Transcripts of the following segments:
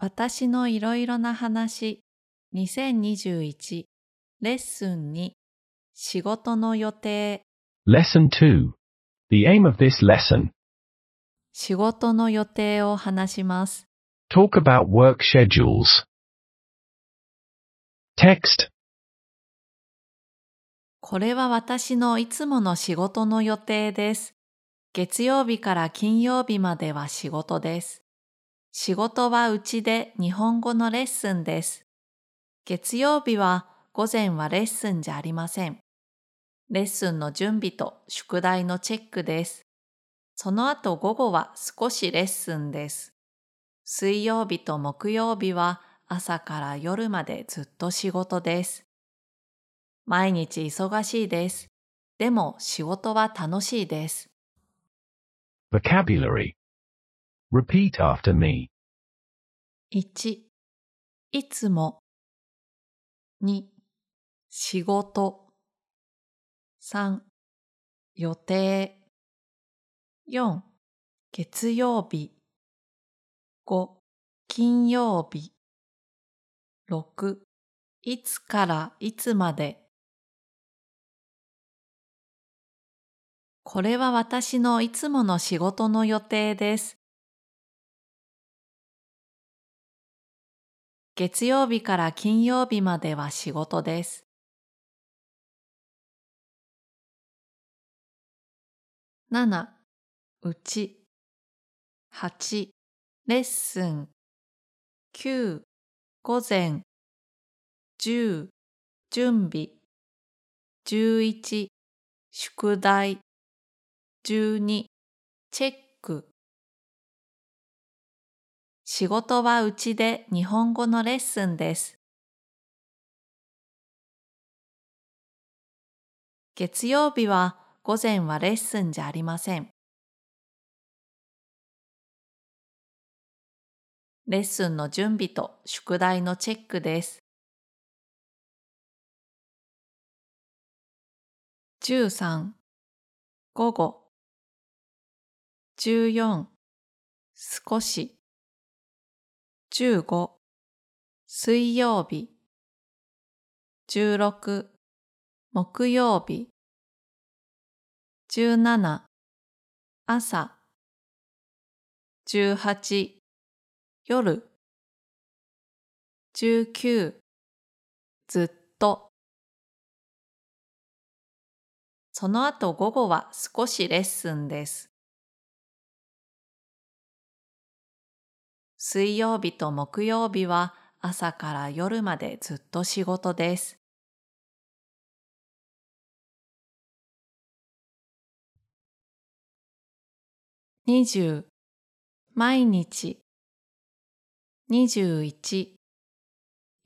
私のいろいろな話2021レッスン2仕事の予定 Lesson 2. The aim of this lesson. 仕事の予定を話します。Talk about work schedules. Text. これは私のいつもの仕事の予定です。月曜日から金曜日までは仕事です。仕事はうちで日本語のレッスンです。月曜日は午前はレッスンじゃありません。レッスンの準備と宿題のチェックです。その後午後は少しレッスンです。水曜日と木曜日は朝から夜までずっと仕事です。毎日忙しいです。でも仕事は楽しいです。Vocabulary. Repeat after me. 1、いつも。2、仕事。3、予定。4、月曜日。5、金曜日。6、いつからいつまで。これは私のいつもの仕事の予定です。月曜日から金曜日までは仕事です。7、うち。8、レッスン。9、午前。10、準備。11、宿題。12、チェック。仕事はうちで日本語のレッスンです。月曜日は午前はレッスンじゃありません。レッスンの準備と宿題のチェックです。13午後14少し15水曜日。16木曜日。17朝。18夜。19ずっと。その後午後は少しレッスンです。水曜日と木曜日は朝から夜までずっと仕事です。20毎日。21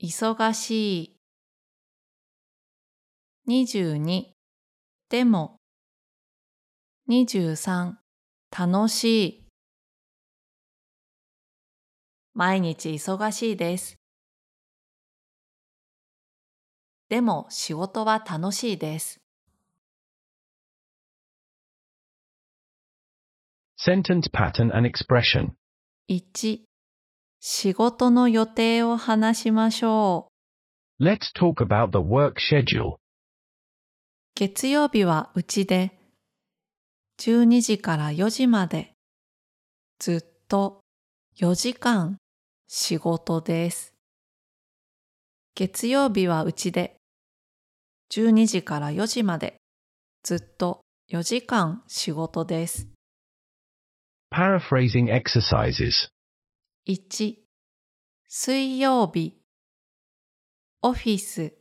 忙しい。22でも。23楽しい。毎日忙しいです。でも仕事は楽しいです。Sentence pattern and expression. 1、仕事の予定を話しましょう。Let's talk about the work schedule. 月曜日はうちで12時から4時までずっと4時間仕事です。月曜日はうちで12時から4時までずっと4時間仕事です。Paraphrasing exercises. 1水曜日オフィス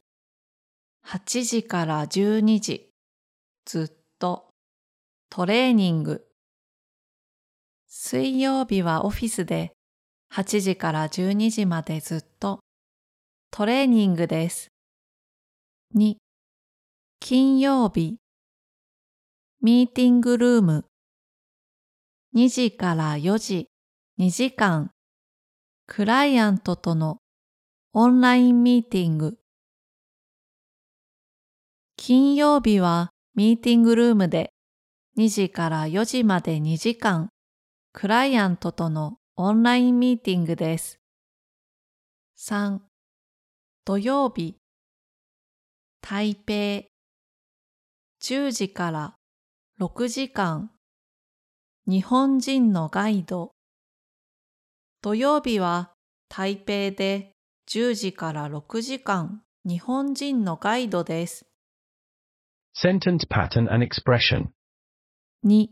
8時から12時ずっとトレーニング水曜日はオフィスで8時から12時までずっと。トレーニングです。2金曜日。ミーティングルーム。2時から4時。2時間。クライアントとのオンラインミーティング。金曜日はミーティングルームで。2時から4時まで2時間。クライアントとのオンラインミーティングです。3土曜日台北10時から6時間日本人のガイド土曜日は台北で10時から6時間日本人のガイドです。Sentence pattern and expression. 2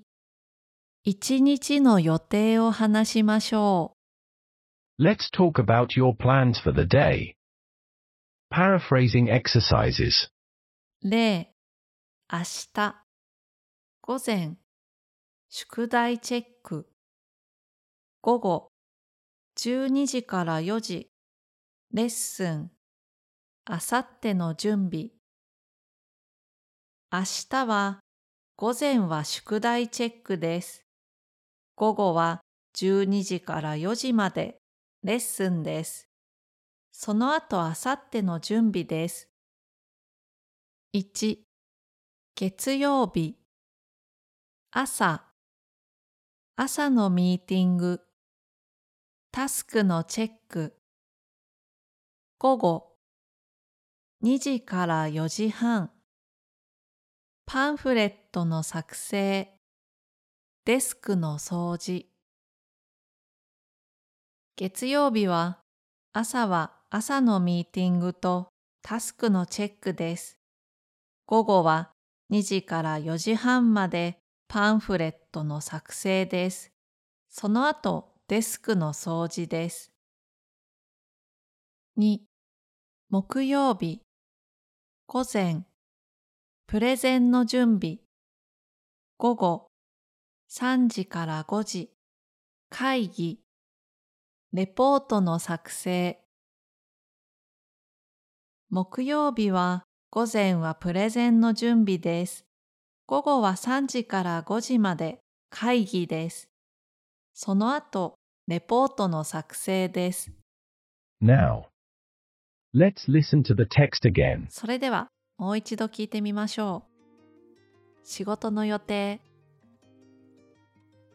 一日の予定を話しましょ Let's talk about your plans for the day. Paraphrasing exercises. う。例明日午前宿題チェック午後12時から4時レッスンあさっての準備明日は午前は宿題チェックです。午後は12時から4時までレッスンです。その後あさっての準備です。1月曜日。朝。朝のミーティング。タスクのチェック。午後。2時から4時半。パンフレットの作成。デスクの掃除月曜日は朝は朝のミーティングとタスクのチェックです。午後は2時から4時半までパンフレットの作成です。その後デスクの掃除です。2木曜日午前プレゼンの準備午後3時から5時会議レポートの作成木曜日は午前はプレゼンの準備です。午後は3時から5時まで会議です。その後、レポートの作成です。Now. Let's listen to the text again. それではもう一度聞いてみましょう。仕事の予定。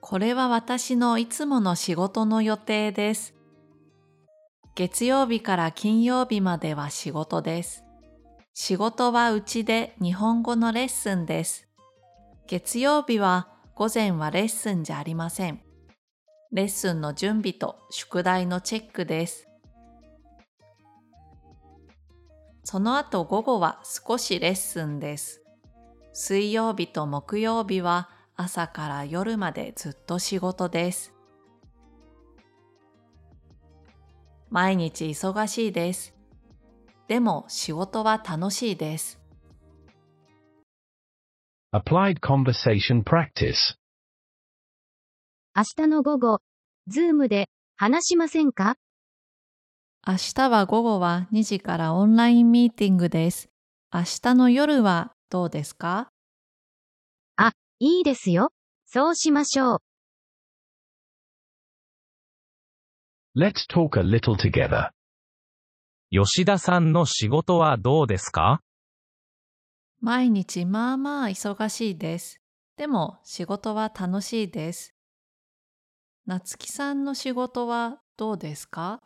これは私のいつもの仕事の予定です。月曜日から金曜日までは仕事です。仕事はうちで日本語のレッスンです。月曜日は午前はレッスンじゃありません。レッスンの準備と宿題のチェックです。その後午後は少しレッスンです。水曜日と木曜日は朝から夜までずっと仕事です。毎日忙しいです。でも仕事は楽しいです。Applied conversation practice. 明日の午後、ズームで話しませんか？明日は午後は2時からオンラインミーティングです。明日の夜はどうですか？いいですよ。そうしましょう。Let's talk a little together. 吉田さんの仕事はどうですか？毎日まあまあ忙しいです。でも仕事は楽しいです。夏木さんの仕事はどうですか？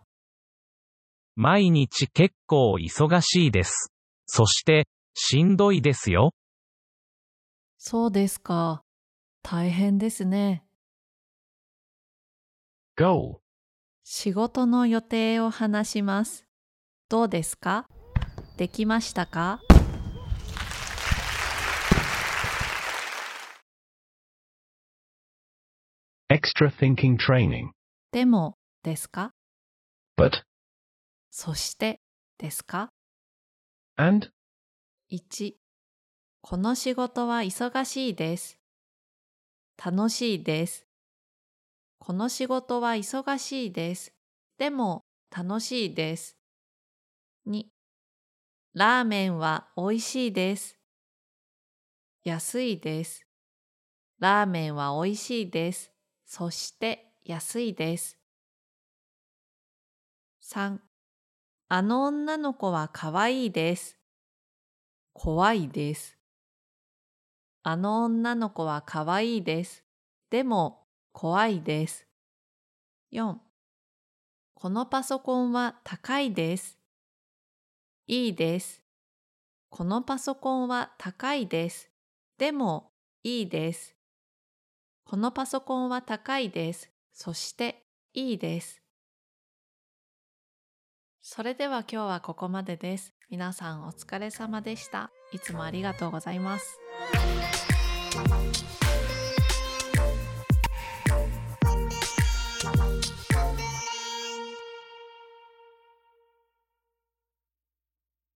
毎日結構忙しいです。そして、しんどいですよ。そうですか。大変ですね。Goal. 仕事の予定を話します。どうですか？できましたか？Extra thinking training. でもですか？But. そしてですか？And. 1この仕事は忙しいです。楽しいです。この仕事は忙しいです。でも楽しいです。2ラーメンは美味しいです。安いです。ラーメンは美味しいです。そして安いです。3あの女の子は可愛いです。怖いです。あの女の子は可愛いです。でも怖いです。4このパソコンは高いです。いいです。このパソコンは高いです。でも、いいです。このパソコンは高いです。そして、いいです。それでは今日はここまでです。皆さんお疲れ様でした。いつもありがとうございます。Thank you.